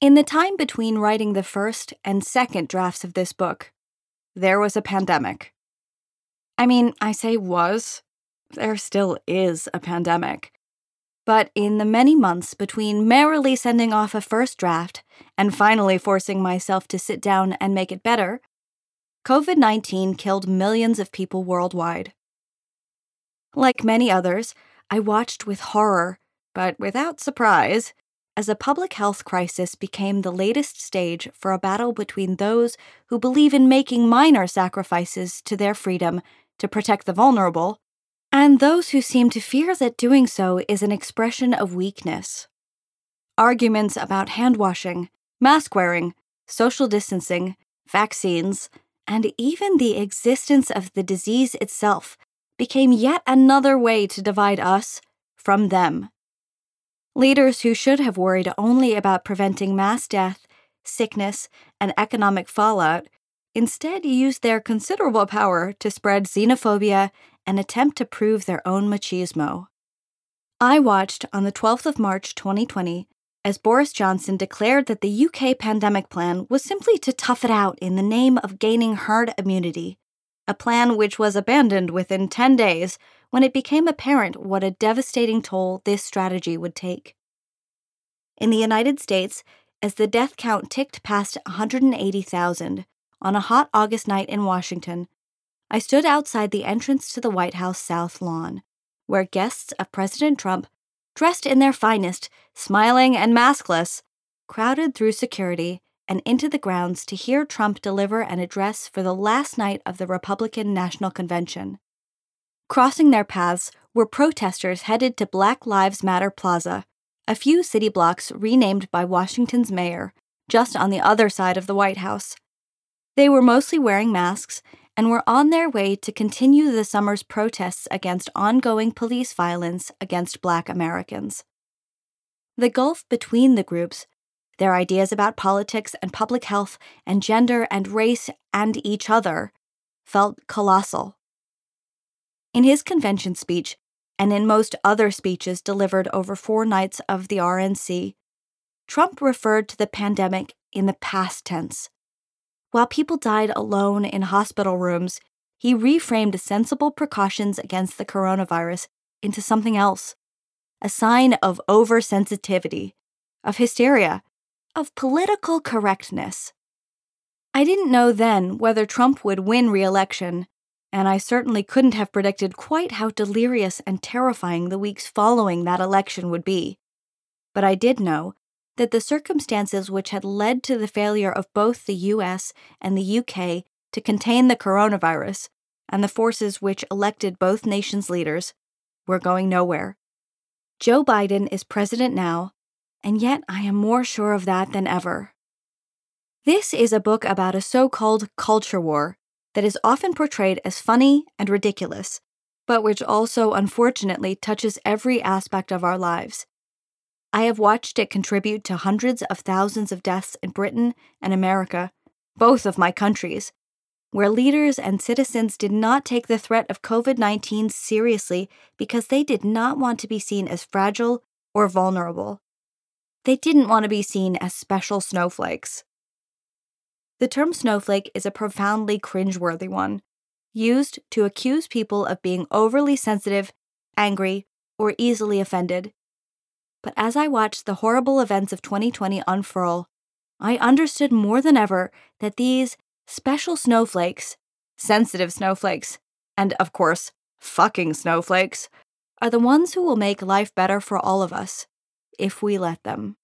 In the time between writing the first and second drafts of this book, there was a pandemic. I mean, I say was, there still is a pandemic. But in the many months between merrily sending off a first draft and finally forcing myself to sit down and make it better, COVID 19 killed millions of people worldwide. Like many others, I watched with horror, but without surprise, as a public health crisis became the latest stage for a battle between those who believe in making minor sacrifices to their freedom to protect the vulnerable, and those who seem to fear that doing so is an expression of weakness. Arguments about hand washing, mask wearing, social distancing, vaccines, and even the existence of the disease itself became yet another way to divide us from them. Leaders who should have worried only about preventing mass death, sickness, and economic fallout instead used their considerable power to spread xenophobia and attempt to prove their own machismo. I watched on the 12th of March 2020 as Boris Johnson declared that the UK pandemic plan was simply to tough it out in the name of gaining herd immunity, a plan which was abandoned within 10 days when it became apparent what a devastating toll this strategy would take. In the United States, as the death count ticked past 180,000 on a hot August night in Washington, I stood outside the entrance to the White House South Lawn, where guests of President Trump, dressed in their finest, smiling and maskless, crowded through security and into the grounds to hear Trump deliver an address for the last night of the Republican National Convention. Crossing their paths were protesters headed to Black Lives Matter Plaza, a few city blocks renamed by Washington's mayor, just on the other side of the White House. They were mostly wearing masks and were on their way to continue the summer's protests against ongoing police violence against Black Americans. The gulf between the groups, their ideas about politics and public health and gender and race and each other, felt colossal. In his convention speech, and in most other speeches delivered over four nights of the RNC, Trump referred to the pandemic in the past tense. While people died alone in hospital rooms, he reframed sensible precautions against the coronavirus into something else a sign of oversensitivity, of hysteria, of political correctness. I didn't know then whether Trump would win re election, and I certainly couldn't have predicted quite how delirious and terrifying the weeks following that election would be. But I did know that the circumstances which had led to the failure of both the US and the UK to contain the coronavirus, and the forces which elected both nations' leaders, were going nowhere. Joe Biden is president now, and yet I am more sure of that than ever. This is a book about a so called culture war that is often portrayed as funny and ridiculous, but which also unfortunately touches every aspect of our lives I have watched it contribute to hundreds of thousands of deaths in Britain and America, both of my countries, where leaders and citizens did not take the threat of COVID 19 seriously because they did not want to be seen as fragile or vulnerable. They didn't want to be seen as special snowflakes. The term snowflake is a profoundly cringeworthy one, used to accuse people of being overly sensitive, angry, or easily offended. But as I watched the horrible events of 2020 unfurl, I understood more than ever that these special snowflakes, sensitive snowflakes, and of course, fucking snowflakes, are the ones who will make life better for all of us, if we let them.